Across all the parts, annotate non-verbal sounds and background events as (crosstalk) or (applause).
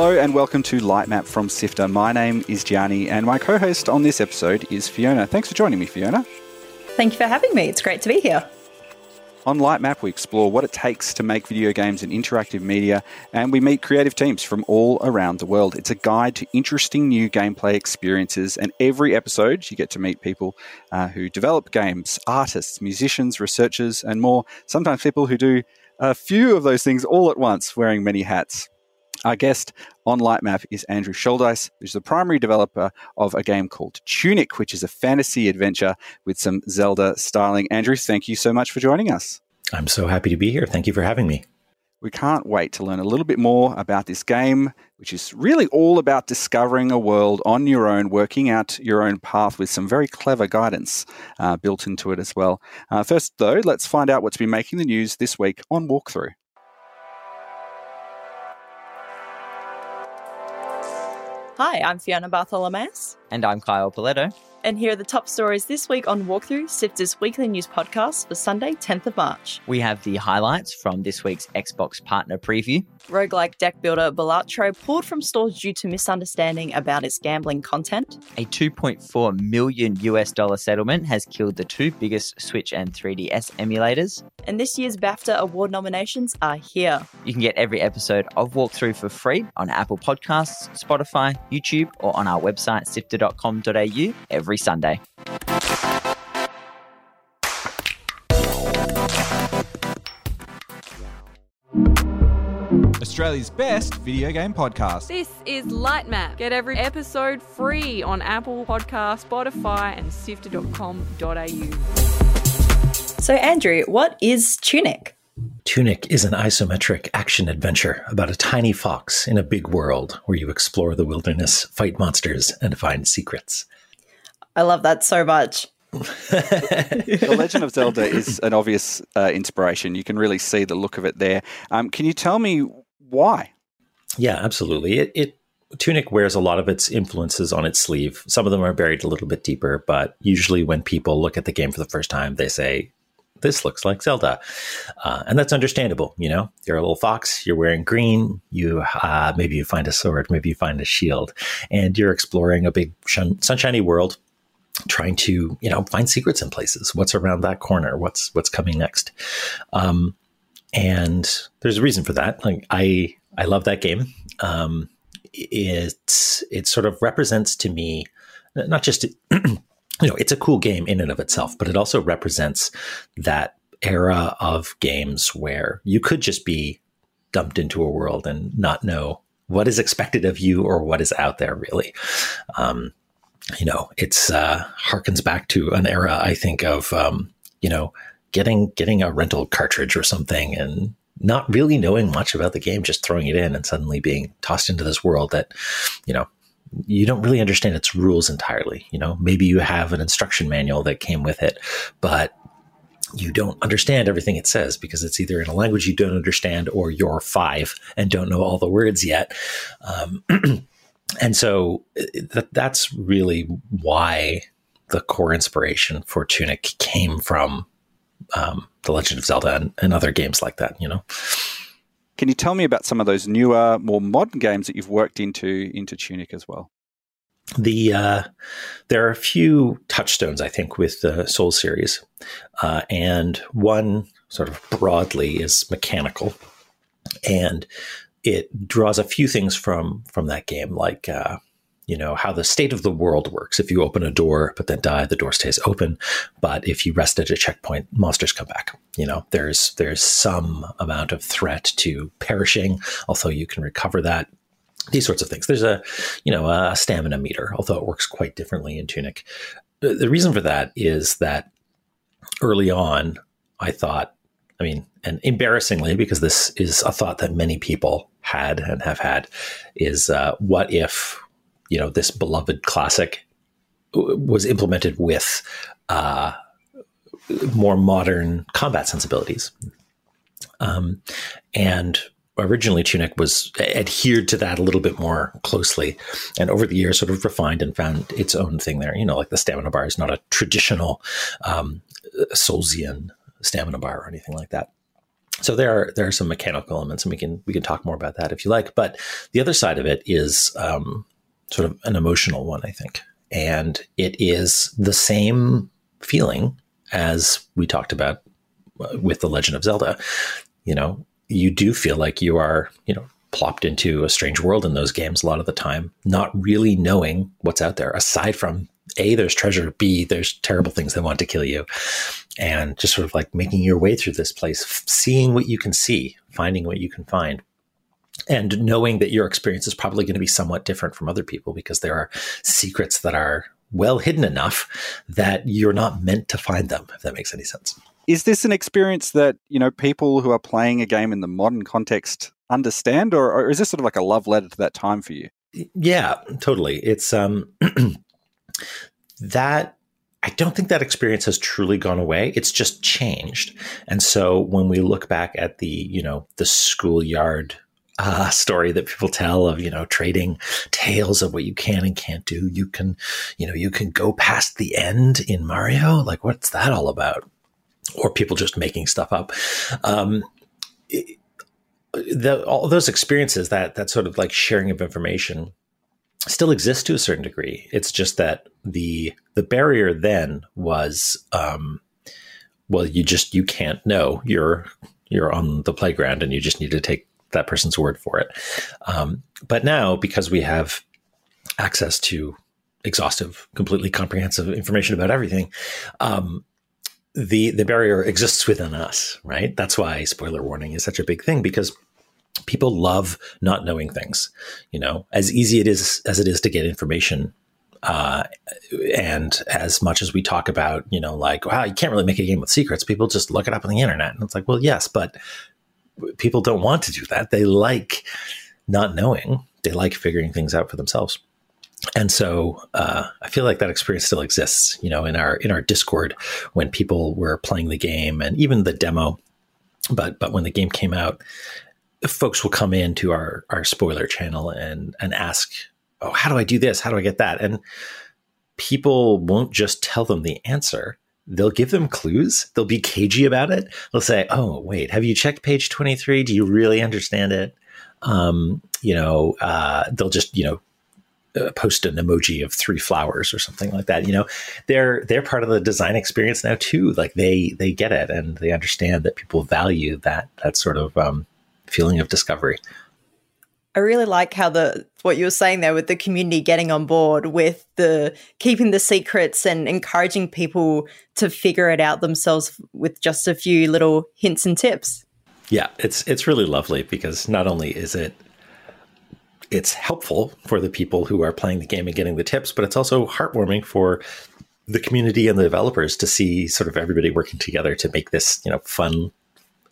Hello and welcome to Lightmap from Sifter. My name is Gianni and my co host on this episode is Fiona. Thanks for joining me, Fiona. Thank you for having me. It's great to be here. On Lightmap, we explore what it takes to make video games and interactive media, and we meet creative teams from all around the world. It's a guide to interesting new gameplay experiences, and every episode you get to meet people uh, who develop games, artists, musicians, researchers, and more. Sometimes people who do a few of those things all at once, wearing many hats. Our guest on Lightmap is Andrew Shouldice, who's the primary developer of a game called Tunic, which is a fantasy adventure with some Zelda styling. Andrew, thank you so much for joining us. I'm so happy to be here. Thank you for having me. We can't wait to learn a little bit more about this game, which is really all about discovering a world on your own, working out your own path with some very clever guidance uh, built into it as well. Uh, first, though, let's find out what's been making the news this week on Walkthrough. Hi, I'm Fiona Bartholomaeus. And I'm Kyle Pauletto. And here are the top stories this week on Walkthrough, Sifter's weekly news podcast for Sunday, 10th of March. We have the highlights from this week's Xbox partner preview. Roguelike deck builder Balatro pulled from stores due to misunderstanding about its gambling content. A 2.4 million US dollar settlement has killed the two biggest Switch and 3DS emulators. And this year's BAFTA award nominations are here. You can get every episode of Walkthrough for free on Apple Podcasts, Spotify, YouTube, or on our website sifter.com.au every every Sunday. Australia's best video game podcast. This is Lightmap. Get every episode free on Apple Podcast, Spotify, and sifter.com.au. So, Andrew, what is Tunic? Tunic is an isometric action adventure about a tiny fox in a big world where you explore the wilderness, fight monsters, and find secrets. I love that so much. the Legend of Zelda is an obvious uh, inspiration. You can really see the look of it there. Um, can you tell me why? Yeah, absolutely. It, it Tunic wears a lot of its influences on its sleeve. Some of them are buried a little bit deeper, but usually when people look at the game for the first time, they say, this looks like Zelda. Uh, and that's understandable. You know, you're a little fox, you're wearing green, you uh, maybe you find a sword, maybe you find a shield, and you're exploring a big shun- sunshiny world trying to you know find secrets in places. What's around that corner? What's what's coming next? Um, and there's a reason for that. Like i i love that game. Um, it it sort of represents to me not just you know it's a cool game in and of itself but it also represents that era of games where you could just be dumped into a world and not know what is expected of you or what is out there really. Um, you know, it's uh, harkens back to an era, I think, of um, you know, getting getting a rental cartridge or something and not really knowing much about the game, just throwing it in and suddenly being tossed into this world that, you know, you don't really understand its rules entirely. You know, maybe you have an instruction manual that came with it, but you don't understand everything it says because it's either in a language you don't understand or you're five and don't know all the words yet. Um, (clears throat) and so th- that's really why the core inspiration for Tunic came from um, The Legend of Zelda and, and, other games like that, you know. Can you tell me about some of those newer, more modern games that you've worked into into Tunic as well? The uh, there are a few touchstones, I think, with the Soul series, uh, and one sort of broadly is mechanical, and it draws a few things from from that game, like uh, you know how the state of the world works. If you open a door but then die, the door stays open. But if you rest at a checkpoint, monsters come back. You know, there's there's some amount of threat to perishing, although you can recover that. These sorts of things. There's a you know a stamina meter, although it works quite differently in Tunic. The reason for that is that early on, I thought I mean, and embarrassingly, because this is a thought that many people had and have had, is uh, what if, you know, this beloved classic was implemented with uh, more modern combat sensibilities? Um, and originally Tunic was adhered to that a little bit more closely, and over the years sort of refined and found its own thing there. You know, like the stamina bar is not a traditional um, Soulsian stamina bar or anything like that. So there are there are some mechanical elements, and we can we can talk more about that if you like. But the other side of it is um, sort of an emotional one, I think, and it is the same feeling as we talked about uh, with the Legend of Zelda. You know, you do feel like you are, you know, plopped into a strange world in those games a lot of the time, not really knowing what's out there aside from a there's treasure b there's terrible things that want to kill you and just sort of like making your way through this place seeing what you can see finding what you can find and knowing that your experience is probably going to be somewhat different from other people because there are secrets that are well hidden enough that you're not meant to find them if that makes any sense is this an experience that you know people who are playing a game in the modern context understand or, or is this sort of like a love letter to that time for you yeah totally it's um (clears throat) that I don't think that experience has truly gone away. It's just changed. And so when we look back at the, you know, the schoolyard uh, story that people tell of, you know, trading tales of what you can and can't do, you can, you know, you can go past the end in Mario. Like, what's that all about? Or people just making stuff up. Um, it, the, all those experiences, that that sort of like sharing of information, still exists to a certain degree. It's just that the the barrier then was um, well, you just you can't know you're you're on the playground and you just need to take that person's word for it. Um, but now because we have access to exhaustive, completely comprehensive information about everything, um, the the barrier exists within us, right? That's why spoiler warning is such a big thing because people love not knowing things. You know, as easy it is as it is to get information, uh, and as much as we talk about, you know, like wow, you can't really make a game with secrets. People just look it up on the internet, and it's like, well, yes, but people don't want to do that. They like not knowing. They like figuring things out for themselves. And so uh, I feel like that experience still exists, you know, in our in our Discord when people were playing the game and even the demo. But but when the game came out, folks will come into our our spoiler channel and and ask, "Oh, how do I do this? How do I get that?" And people won't just tell them the answer. They'll give them clues. They'll be cagey about it. They'll say, "Oh, wait, have you checked page 23? Do you really understand it?" Um, you know, uh, they'll just, you know, uh, post an emoji of three flowers or something like that. You know, they're they're part of the design experience now too. Like they they get it and they understand that people value that that sort of um, feeling of discovery. I really like how the what you were saying there with the community getting on board with the keeping the secrets and encouraging people to figure it out themselves with just a few little hints and tips. Yeah, it's it's really lovely because not only is it it's helpful for the people who are playing the game and getting the tips, but it's also heartwarming for the community and the developers to see sort of everybody working together to make this, you know, fun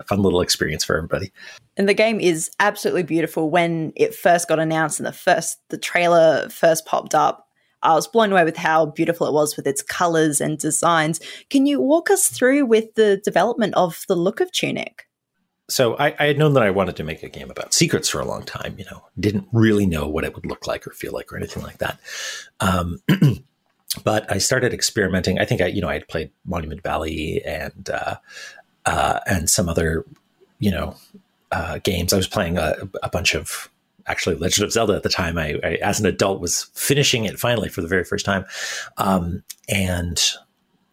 fun little experience for everybody. And the game is absolutely beautiful. When it first got announced and the first the trailer first popped up, I was blown away with how beautiful it was with its colors and designs. Can you walk us through with the development of the look of Tunic? So I, I, had known that I wanted to make a game about secrets for a long time. You know, didn't really know what it would look like or feel like or anything like that. Um, (clears throat) but I started experimenting. I think I, you know, I had played Monument Valley and uh, uh, and some other, you know, uh, games. I was playing a, a, bunch of actually Legend of Zelda at the time. I, I, as an adult, was finishing it finally for the very first time, um, and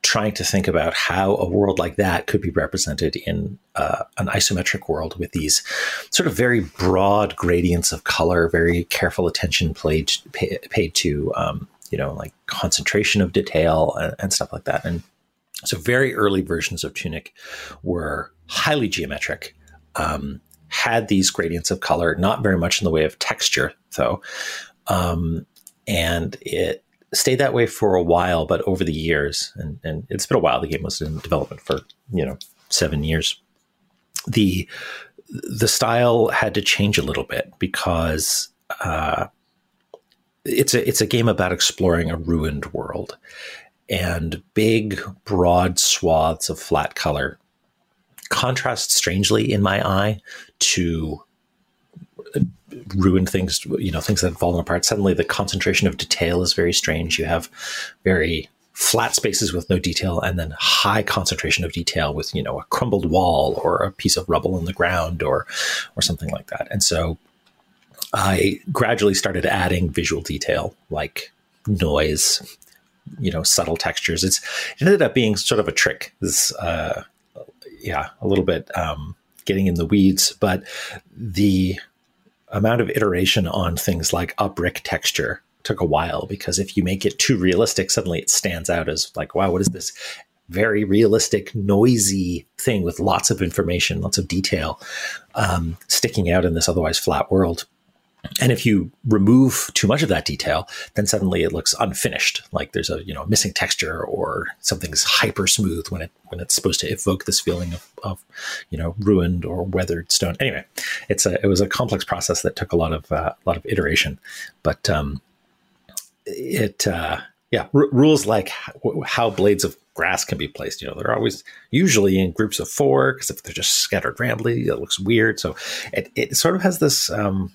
trying to think about how a world like that could be represented in uh, an isometric world with these sort of very broad gradients of color, very careful attention played, pay, paid to, um, you know, like concentration of detail and, and stuff like that. And so, very early versions of Tunic were highly geometric, um, had these gradients of color, not very much in the way of texture, though. Um, and it stayed that way for a while, but over the years, and, and it's been a while, the game was in development for, you know, seven years. The the style had to change a little bit because uh, it's a it's a game about exploring a ruined world, and big, broad swaths of flat color contrast strangely in my eye to uh, ruined things, you know, things that have fallen apart. Suddenly, the concentration of detail is very strange. You have very flat spaces with no detail and then high concentration of detail with you know a crumbled wall or a piece of rubble in the ground or or something like that and so i gradually started adding visual detail like noise you know subtle textures it's it ended up being sort of a trick this uh yeah a little bit um getting in the weeds but the amount of iteration on things like a brick texture took a while because if you make it too realistic, suddenly it stands out as like, wow, what is this very realistic, noisy thing with lots of information, lots of detail um, sticking out in this otherwise flat world. And if you remove too much of that detail, then suddenly it looks unfinished, like there's a you know missing texture or something's hyper smooth when it when it's supposed to evoke this feeling of, of you know ruined or weathered stone. Anyway, it's a it was a complex process that took a lot of uh, a lot of iteration, but um, it uh, yeah r- rules like how, blades of grass can be placed. You know, they're always usually in groups of four because if they're just scattered randomly, it looks weird. So it, it sort of has this um,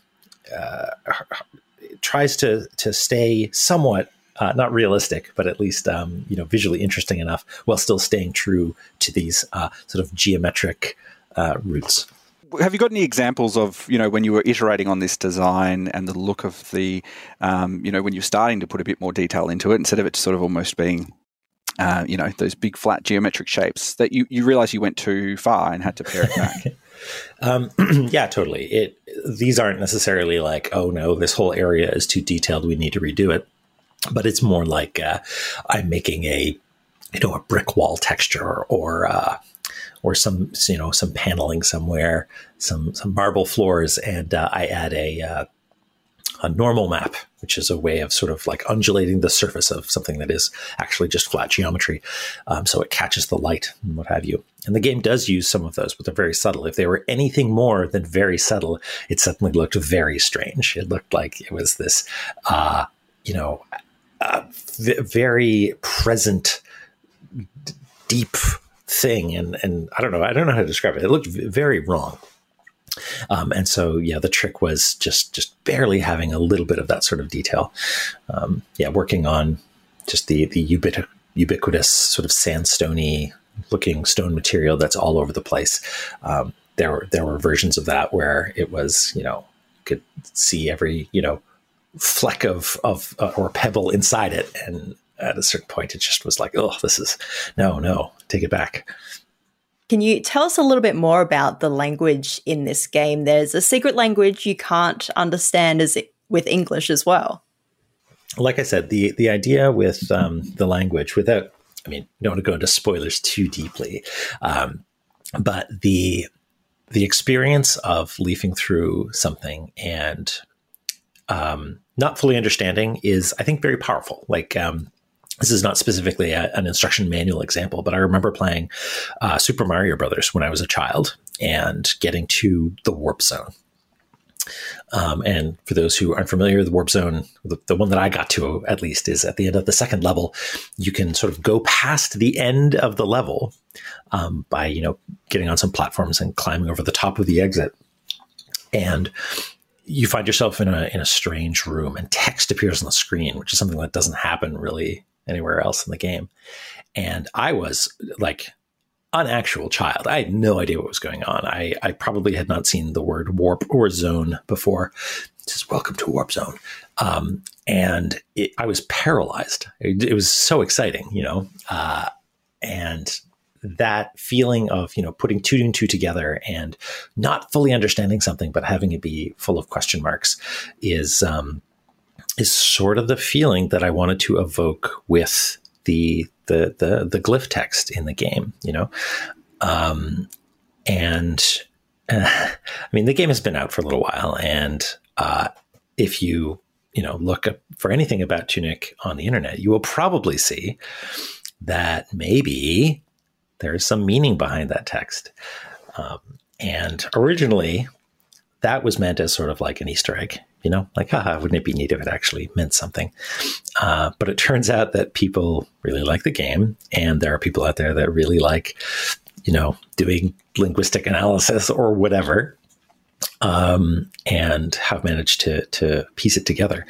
tries to to stay somewhat uh, not realistic, but at least um, you know visually interesting enough, while still staying true to these uh, sort of geometric uh, roots. Have you got any examples of you know when you were iterating on this design and the look of the um, you know when you're starting to put a bit more detail into it instead of it sort of almost being uh, you know those big flat geometric shapes that you you realize you went too far and had to pare it back (laughs) um, (clears throat) yeah totally. It these aren't necessarily like oh no this whole area is too detailed we need to redo it. But it's more like uh, i'm making a you know a brick wall texture or uh, or some you know some paneling somewhere, some some marble floors, and uh, I add a uh, a normal map, which is a way of sort of like undulating the surface of something that is actually just flat geometry, um, so it catches the light and what have you. And the game does use some of those, but they're very subtle. If they were anything more than very subtle, it suddenly looked very strange. It looked like it was this, uh, you know, uh, v- very present, d- deep thing, and and I don't know, I don't know how to describe it. It looked very wrong. Um, and so, yeah, the trick was just just barely having a little bit of that sort of detail. Um, yeah, working on just the the ubiqu- ubiquitous sort of sandstony looking stone material that's all over the place. Um, there were there were versions of that where it was you know could see every you know fleck of of uh, or pebble inside it, and at a certain point, it just was like, oh, this is no, no, take it back. Can you tell us a little bit more about the language in this game? There's a secret language you can't understand as with English as well. Like I said, the the idea with um, the language, without, I mean, don't want to go into spoilers too deeply, um, but the the experience of leafing through something and um, not fully understanding is, I think, very powerful. Like um, this is not specifically a, an instruction manual example, but I remember playing uh, Super Mario Brothers when I was a child and getting to the warp zone. Um, and for those who aren't familiar, the warp zone, the, the, one that I got to at least, is at the end of the second level. You can sort of go past the end of the level um, by you know getting on some platforms and climbing over the top of the exit, and you find yourself in a in a strange room, and text appears on the screen, which is something that doesn't happen really anywhere else in the game. And I was like an actual child. I had no idea what was going on. I, I probably had not seen the word warp or zone before. Just welcome to warp zone. Um, and it, I was paralyzed. It, it, was so exciting, you know, uh, and that feeling of you know putting two and two together and not fully understanding something but having it be full of question marks is um, is sort of the feeling that I wanted to evoke with the the the, the glyph text in the game, you know, um, and uh, (laughs) I mean the game has been out for a little while, and uh, if you you know look up for anything about Tunic on the internet, you will probably see that maybe there's some meaning behind that text. Um, and originally, that was meant as sort of like an Easter egg you know, like, haha, wouldn't it be neat if it actually meant something? Uh, but it turns out that people really like the game, and there are people out there that really like, you know, doing linguistic analysis or whatever, um, and have managed to to piece it together,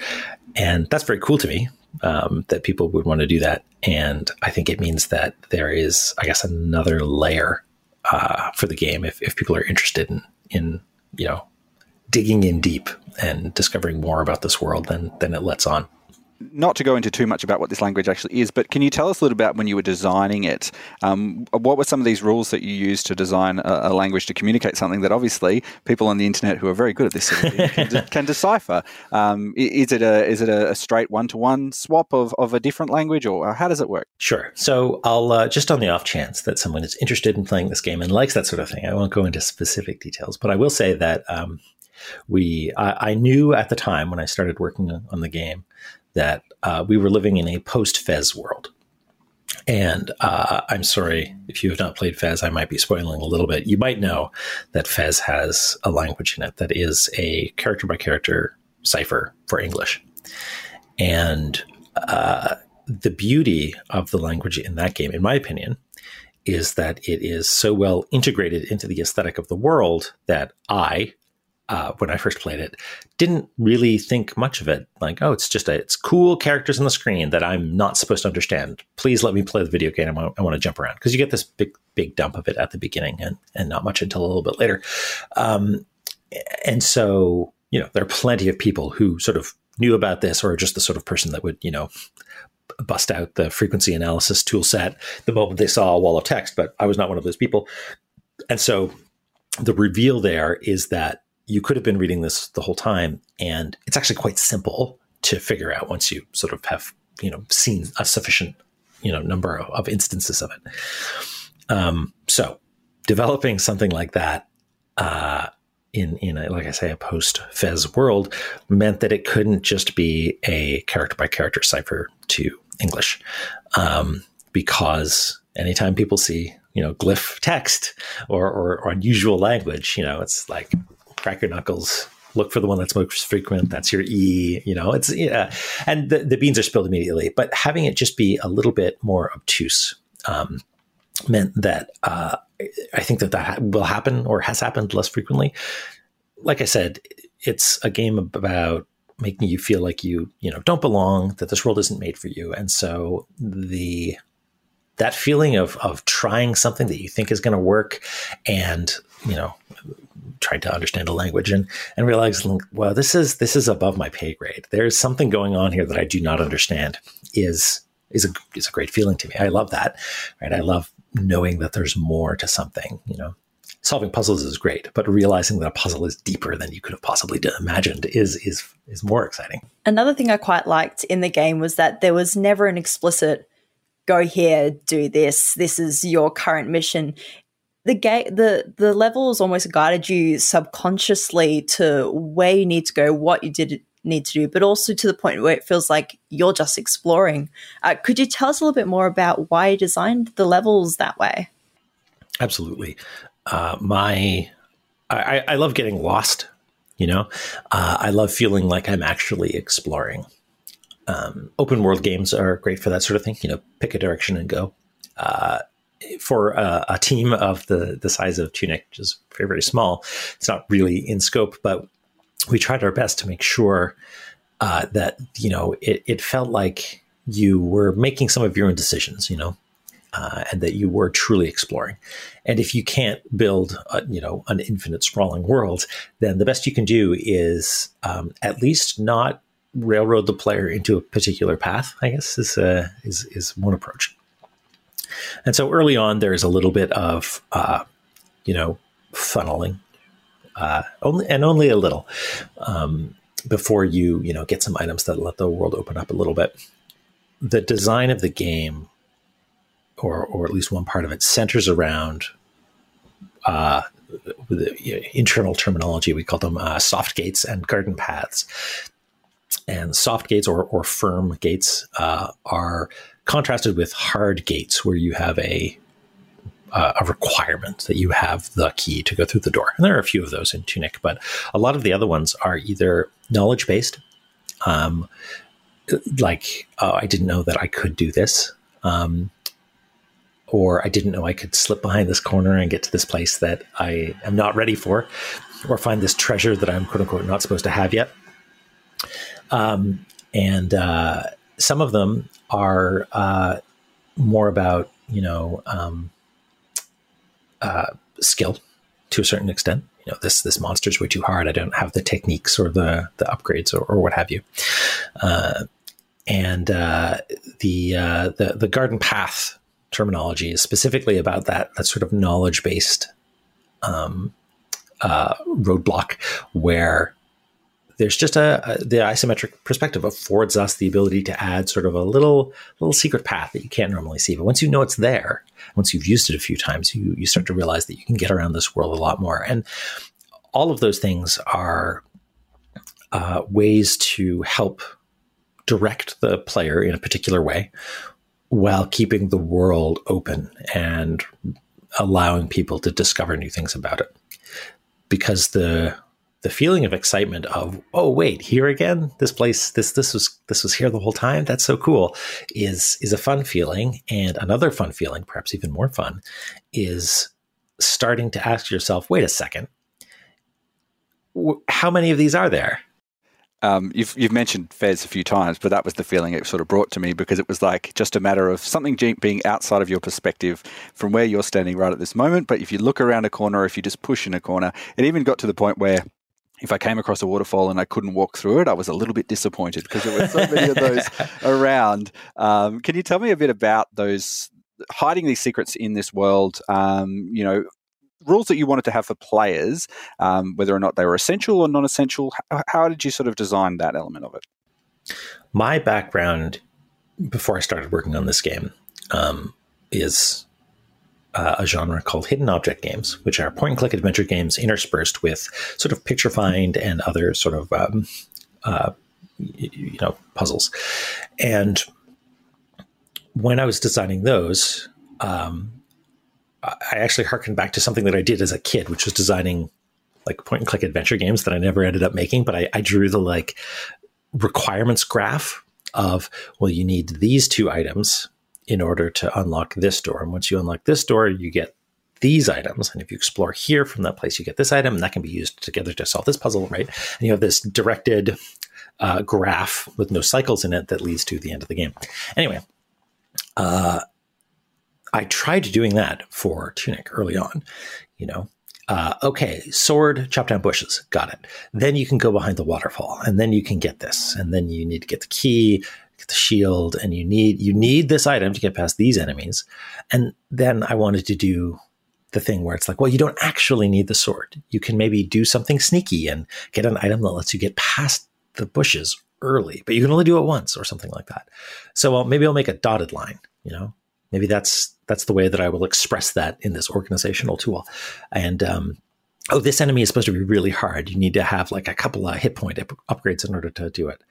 and that's very cool to me. um, that people would want to do that. And I think it means that there is, I guess, another layer uh, for the game if, if people are interested in, in, you know, digging in deep and discovering more about this world than, than it lets on not to go into too much about what this language actually is, but can you tell us a little about when you were designing it? Um, what were some of these rules that you used to design a, a, language to communicate something that obviously people on the internet who are very good at this sort of thing can, de- can, decipher? Um, is it a is it a, straight one to one swap of, of a different language, or how does it work? Sure. So I'll uh, just on the off chance that someone is interested in playing this game and likes that sort of thing, I won't go into specific details, but I will say that. Um, we I, I, knew at the time when I started working on the game that uh, we were living in a post Fez world. And uh, I'm sorry if you have not played Fez, I might be spoiling a little bit. You might know that Fez has a language in it that is a character by character cipher for English. And uh, the beauty of the language in that game, in my opinion, is that it is so well integrated into the aesthetic of the world that I, uh, when I first played it, didn't really think much of it. Like, oh, it's just a, it's cool characters on the screen that I'm not supposed to understand. Please let me play the video game. I want, I want to jump around because you get this big big dump of it at the beginning and and not much until a little bit later. Um, and so you know there are plenty of people who sort of knew about this or just the sort of person that would you know bust out the frequency analysis tool set the moment they saw a wall of text. But I was not one of those people, and so the reveal there is that you could have been reading this the whole time, and it's actually quite simple to figure out once you sort of have you know seen a sufficient you know number of, of instances of it. Um, so developing something like that uh, in in a, like I say a post Fez world meant that it couldn't just be a character by character cipher to English um, because anytime people see you know glyph text or, or, or unusual language, you know it's like crack your knuckles. Look for the one that's most frequent. That's your e you know it's yeah. And the, the beans are spilled immediately but having it just be a little bit more obtuse um, meant that uh, i think that that will happen or has happened less frequently. Like i said it's a game about making you feel like you you know don't belong that this world isn't made for you. And so the that feeling of of trying something that you think is going to work and you know tried to understand a language and and realized well this is this is above my pay grade there's something going on here that i do not understand is is a is a great feeling to me i love that right i love knowing that there's more to something you know solving puzzles is great but realizing that a puzzle is deeper than you could have possibly imagined is is is more exciting another thing i quite liked in the game was that there was never an explicit go here, do this. This is your current mission. The game, the the levels almost guided you subconsciously to where you need to go, what you did need to do, but also to the point where it feels like you're just exploring. Uh, could you tell us a little bit more about why you designed the levels that way? Absolutely. Uh, my, I, I love getting lost. You know, uh, I love feeling like I'm actually exploring. Um, open world games are great for that sort of thing. You know, pick a direction and go. Uh, for a, a, team of the the size of Tunic, which is very very small, it's not really in scope, but we tried our best to make sure uh, that you know it, it felt like you were making some of your own decisions. You know, uh, and that you were truly exploring. And if you can't build, a, you know, an infinite sprawling world, then the best you can do is um, at least not railroad the player into a particular path. I guess is uh, is is one approach. And so early on, there's a little bit of uh, you know funneling, uh, only and only a little um, before you you know get some items that let the world open up a little bit. The design of the game, or or at least one part of it, centers around. Uh, the internal terminology, we call them uh, soft gates and garden paths and soft gates or, or firm gates uh, are contrasted with hard gates where you have a uh, a requirement that you have the key to go through the door. And there are a few of those in Tunic, but a lot of the other ones are either knowledge based, um, like oh, I didn't know that I could do this, um, or I didn't know I could slip behind this corner and get to this place that I am not ready for, or find this treasure that I'm quote unquote not supposed to have yet. Um, and uh, some of them are uh, more about you know um, uh, skill to a certain extent. You know, this this monster's way too hard. I don't have the techniques or the the upgrades or, or what have you. Uh, and uh, the uh, the the garden path terminology is specifically about that that sort of knowledge based um, uh, roadblock where there's just a, a, the isometric perspective affords us the ability to add sort of a little little secret path that you can't normally see. But once you know it's there, once you've used it a few times, you you start to realize that you can get around this world a lot more. And all of those things are uh, ways to help direct the player in a particular way while keeping the world open and allowing people to discover new things about it. Because the the feeling of excitement of oh wait here again? This place this this was this was here the whole time? That's so cool is is a fun feeling. And another fun feeling perhaps even more fun is starting to ask yourself wait a second how many of these are there? Um, you've you've mentioned Fez a few times, but that was the feeling it sort of brought to me because it was like just a matter of something being outside of your perspective from where you're standing right at this moment. But if you look around a corner, or if you just push in a corner, it even got to the point where if I came across a waterfall and I couldn't walk through it, I was a little bit disappointed because there were so many of those (laughs) around. Um, can you tell me a bit about those hiding these secrets in this world? Um, you know, rules that you wanted to have for players, um, whether or not they were essential or non-essential. How, how did you sort of design that element of it? My background before I started working on this game um, is uh, a genre called hidden object games, which are point and click adventure games interspersed with sort of picture find and other sort of um, uh, you know puzzles. And when I was designing those, um, I actually harkened back to something that I did as a kid, which was designing like point and click adventure games that I never ended up making. But I, I drew the like requirements graph of well, you need these two items in order to unlock this door. And once you unlock this door, you get these items. And if you explore here from that place, you get this item, and that can be used together to solve this puzzle, right? And you have this directed uh, graph with no cycles in it that leads to the end of the game. Anyway, uh, I tried doing that for Tunic early on, you know. Uh, okay, sword, chop down bushes, got it. Then you can go behind the waterfall, and then you can get this, and then you need to get the key, the shield, and you need you need this item to get past these enemies. And then I wanted to do the thing where it's like, well, you don't actually need the sword. You can maybe do something sneaky and get an item that lets you get past the bushes early, but you can only do it once or something like that. So well, maybe I'll make a dotted line, you know, maybe that's, that's the way that I will express that in this organizational tool. And, um, oh, this enemy is supposed to be really hard. You need to have like a couple of hit point up- upgrades in order to do it.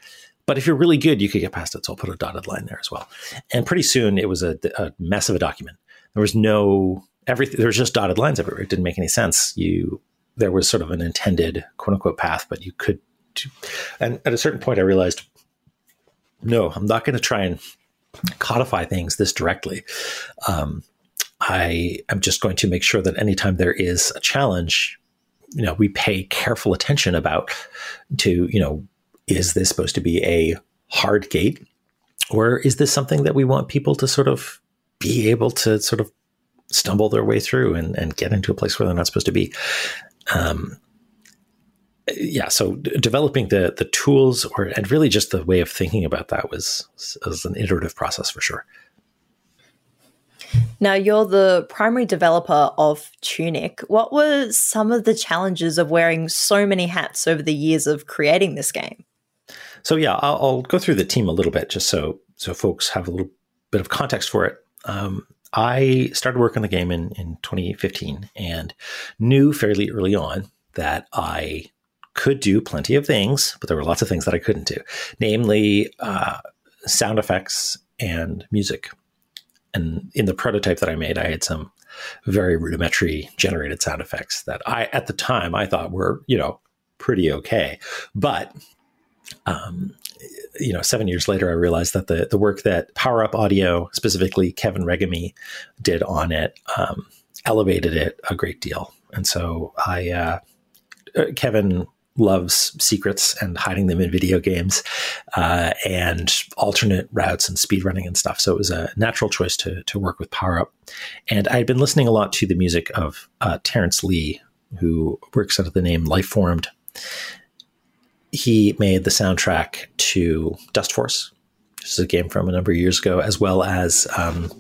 But if you're really good, you could get past it. So I'll put a dotted line there as well. And pretty soon it was a, a mess of a document. There was no everything. There was just dotted lines everywhere. It didn't make any sense. You there was sort of an intended quote unquote path, but you could. And at a certain point, I realized, no, I'm not going to try and codify things this directly. Um, I am just going to make sure that anytime there is a challenge, you know, we pay careful attention about to, you know, is this supposed to be a hard gate or is this something that we want people to sort of be able to sort of stumble their way through and, and get into a place where they're not supposed to be? Um, yeah, so d- developing the the tools or and really just the way of thinking about that was was an iterative process for sure. Now, you're the primary developer of Tunic. What were some of the challenges of wearing so many hats over the years of creating this game? So yeah, I'll, I'll, go through the team a little bit just so so folks have a little bit of context for it. Um, I started work on the game in in 2015 and knew fairly early on that I could do plenty of things, but there were lots of things that I couldn't do, namely uh, sound effects and music. And in the prototype that I made, I had some very rudimentary generated sound effects that I, at the time, I thought were, you know, pretty okay. But um, you know, seven years later, I realized that the the work that Power Up Audio, specifically Kevin Regamey, did on it, um, elevated it a great deal. And so I, uh, uh Kevin loves secrets and hiding them in video games uh, and alternate routes and speedrunning and stuff. So it was a natural choice to, to work with Power Up. And I had been listening a lot to the music of uh, Terence Lee, who works under the name Lifeformed. He made the soundtrack to Dustforce, which is a game from a number of years ago, as well as um,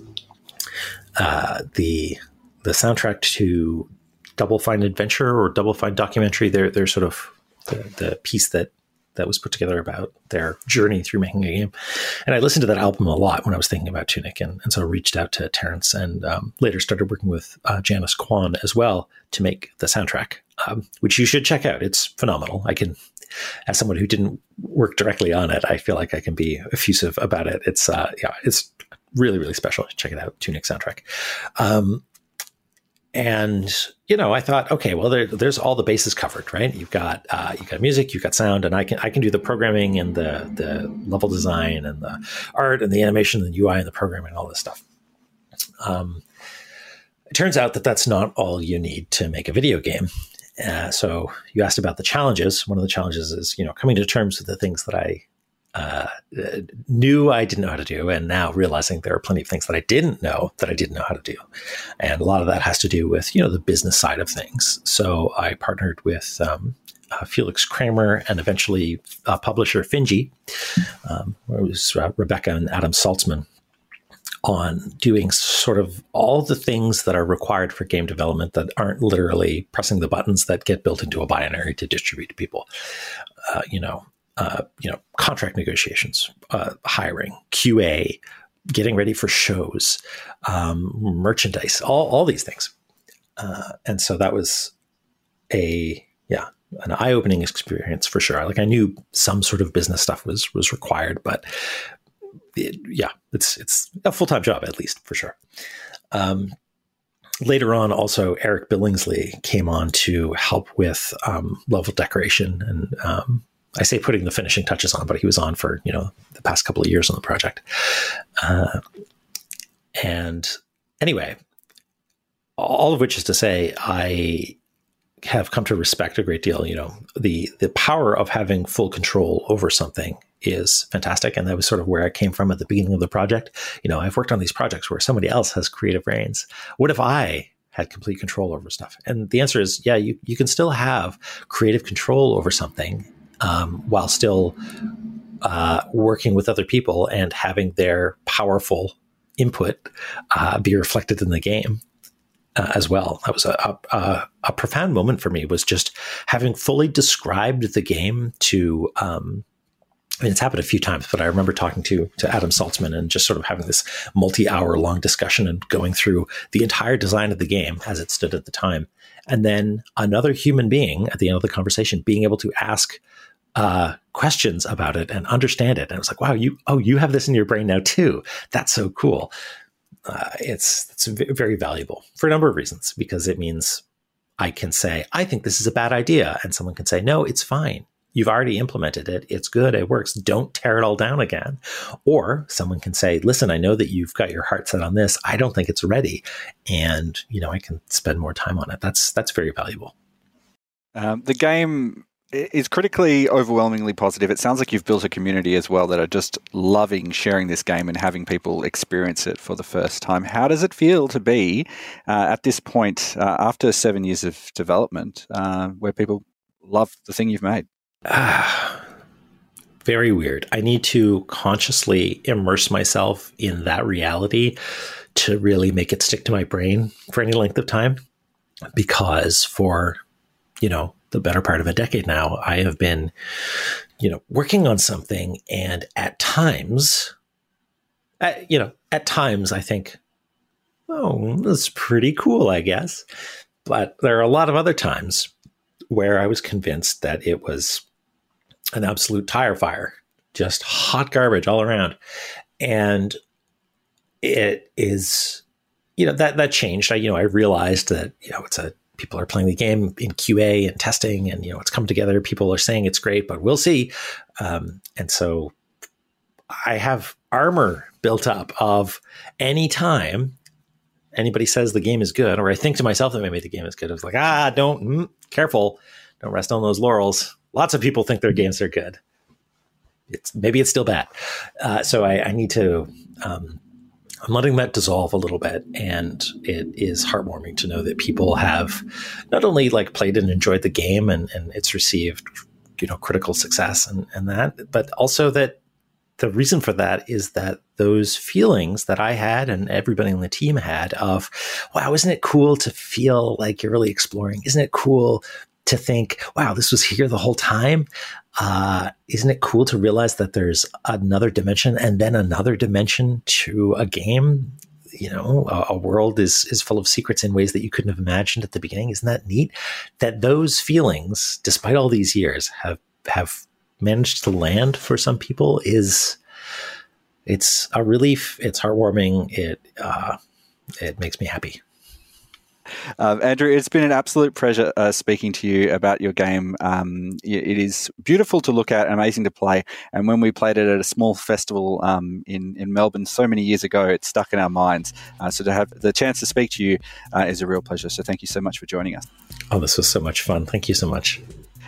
uh, the the soundtrack to Double Fine Adventure or Double Fine Documentary. They're they're sort of the, the piece that that was put together about their journey through making a game. And I listened to that album a lot when I was thinking about Tunic, and, and so I reached out to Terence and um, later started working with uh, Janice Kwan as well to make the soundtrack, um, which you should check out. It's phenomenal. I can, as someone who didn't work directly on it, I feel like I can be effusive about it. It's uh, yeah, it's really really special. Check it out, Tunic soundtrack. Um, and you know, I thought, okay, well, there, there's all the bases covered, right? You've got uh, you got music, you've got sound, and I can I can do the programming and the the level design and the art and the animation and the UI and the programming and all this stuff. Um, it turns out that that's not all you need to make a video game. Uh, so you asked about the challenges. One of the challenges is you know coming to terms with the things that I uh, knew I didn't know how to do, and now realizing there are plenty of things that I didn't know that I didn't know how to do, and a lot of that has to do with you know the business side of things. So I partnered with um, uh, Felix Kramer and eventually uh, publisher Finji, um, it was uh, Rebekah and Adam Saltsman, on doing sort of all the things that are required for game development that aren't literally pressing the buttons that get built into a binary to distribute to people. Uh, you know, uh, you know, contract negotiations, uh, hiring, QA, getting ready for shows, um, merchandise, all, all these things. Uh, and so that was a, yeah, an eye opening experience for sure. Like I knew some sort of business stuff was, was required, but it, yeah, it's, it's a full-time job at least for sure. Um, later on, also Eric Billingsley came on to help with um, level decoration and um, I say putting the finishing touches on, but he was on for you know the past couple of years on the project. Uh, and anyway, all of which is to say, I have come to respect a great deal. You know, the the power of having full control over something is fantastic, and that was sort of where I came from at the beginning of the project. You know, I've worked on these projects where somebody else has creative brains. What if I had complete control over stuff? And the answer is, yeah, you you can still have creative control over something um, while still uh, working with other people and having their powerful input uh, be reflected in the game uh, as well. That was a, a, a, profound moment for me. Was just having fully described the game to. Um, I mean, it's happened a few times, but I remember talking to to Adam Saltsman and just sort of having this multi-hour long discussion and going through the entire design of the game as it stood at the time, and then another human being at the end of the conversation being able to ask uh, questions about it and understand it. And it was like, wow, you oh you have this in your brain now too. That's so cool. Uh, it's it's very valuable for a number of reasons because it means I can say I think this is a bad idea, and someone can say no, it's fine. You've already implemented it. It's good. It works. Don't tear it all down again. Or someone can say, listen, I know that you've got your heart set on this. I don't think it's ready. And, you know, I can spend more time on it. That's, that's very valuable. Um, the game is critically overwhelmingly positive. It sounds like you've built a community as well that are just loving sharing this game and having people experience it for the first time. How does it feel to be uh, at this point uh, after seven years of development uh, where people love the thing you've made? (sighs) Very weird. I need to consciously immerse myself in that reality to really make it stick to my brain for any length of time because for, you know, the better part of a decade now, I have been, you know, working on something, and at times, at, you know, at times I think, oh, that's pretty cool, I guess. But there are a lot of other times where I was convinced that it was an absolute tire fire, just hot garbage all around, and it is you know that that changed. I you know I realized that you know it's a people are playing the game in QA and testing, and you know it's come together. People are saying it's great, but we'll see. Um, and so I have armor built up of any time anybody says the game is good, or I think to myself that maybe the game is good. I was like, ah, don't mm, careful. don't rest on those laurels. Lots of people think their games are good. It's maybe it's still bad. Uh, so I, I, need to. Um, I'm letting that dissolve a little bit, and it is heartwarming to know that people have not only like played and enjoyed the game, and, and it's received, you know, critical success and, and that, but also that the reason for that is that those feelings that I had and everybody on the team had of, wow, isn't it cool to feel like you're really exploring? Isn't it cool to think, wow, this was here the whole time? Uh, isn't it cool to realize that there's another dimension and then another dimension to a game? You know, a, a world is is full of secrets in ways that you couldn't have imagined at the beginning. Isn't that neat? That those feelings, despite all these years, have have managed to land for some people is it's a relief. It's heartwarming. It uh, it makes me happy. Um, Andrew, it's been an absolute pleasure uh, speaking to you about your game. Um, it is beautiful to look at, amazing to play. And when we played it at a small festival um, in in Melbourne so many years ago, it stuck in our minds. Uh, so to have the chance to speak to you uh, is a real pleasure. So thank you so much for joining us. Oh, this was so much fun. Thank you so much.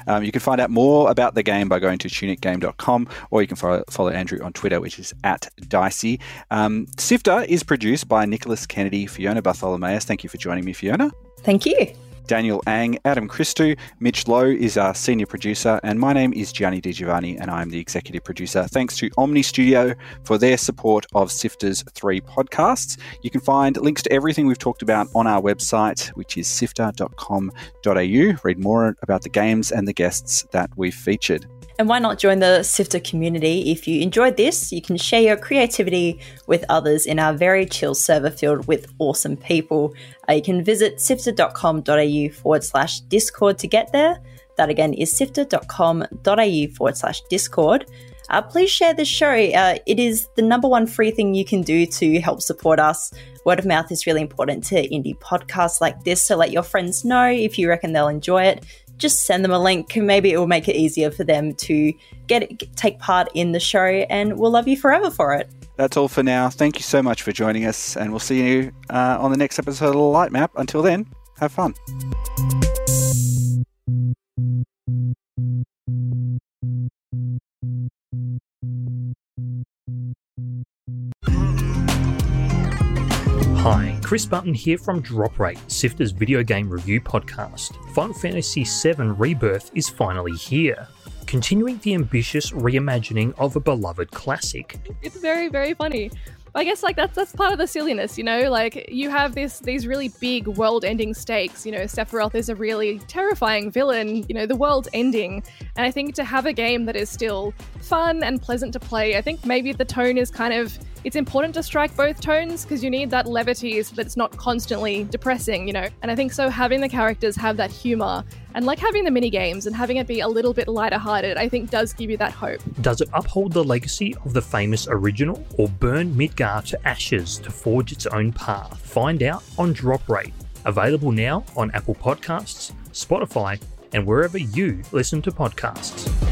Um, you can find out more about the game by going to tunicgame.com or you can follow, follow Andrew on Twitter, which is at Dicey. Um, Sifter is produced by Nicholas Kennedy, Fiona Bartholomaeus. Thank you for joining me, Fiona. Thank you. Daniel Ang, Adam Christou, Mitch Loh is our senior producer, and my name is Gianni Di Giovanni, and I'm the executive producer. Thanks to Omny Studio for their support of Sifter's three podcasts. You can find links to everything we've talked about on our website, which is sifter.com.au. Read more about the games and the guests that we've featured. And why not join the Sifter community? If you enjoyed this, you can share your creativity with others in our very chill server filled with awesome people. Uh, you can visit sifter.com.au forward slash discord to get there. That again is sifter.com.au forward slash discord. Uh, please share this show. Uh, it is the number one free thing you can do to help support us. Word of mouth is really important to indie podcasts like this, so let your friends know if you reckon they'll enjoy it just send them a link. Maybe it will make it easier for them to get take part in the show, and we'll love you forever for it. That's all for now. Thank you so much for joining us, and we'll see you uh, on the next episode of Light Map. Until then, have fun. Hi, Chris Button here from Drop Rate, Sifter's video game review podcast. Final Fantasy VII Rebirth is finally here, continuing the ambitious reimagining of a beloved classic. It's very, very funny. I guess like that's that's part of the silliness, you know. Like you have this these really big world-ending stakes. You know, Sephiroth is a really terrifying villain. You know, the world's ending, and I think to have a game that is still fun and pleasant to play, I think maybe the tone is kind of it's important to strike both tones because you need that levity so that it's not constantly depressing, you know. And I think so having the characters have that humor and like having the mini games and having it be a little bit lighter hearted, I think does give you that hope. Does it uphold the legacy of the famous original or burn Midgar to ashes to forge its own path? Find out on Drop Rate. Available now on Apple Podcasts, Spotify, and wherever you listen to podcasts.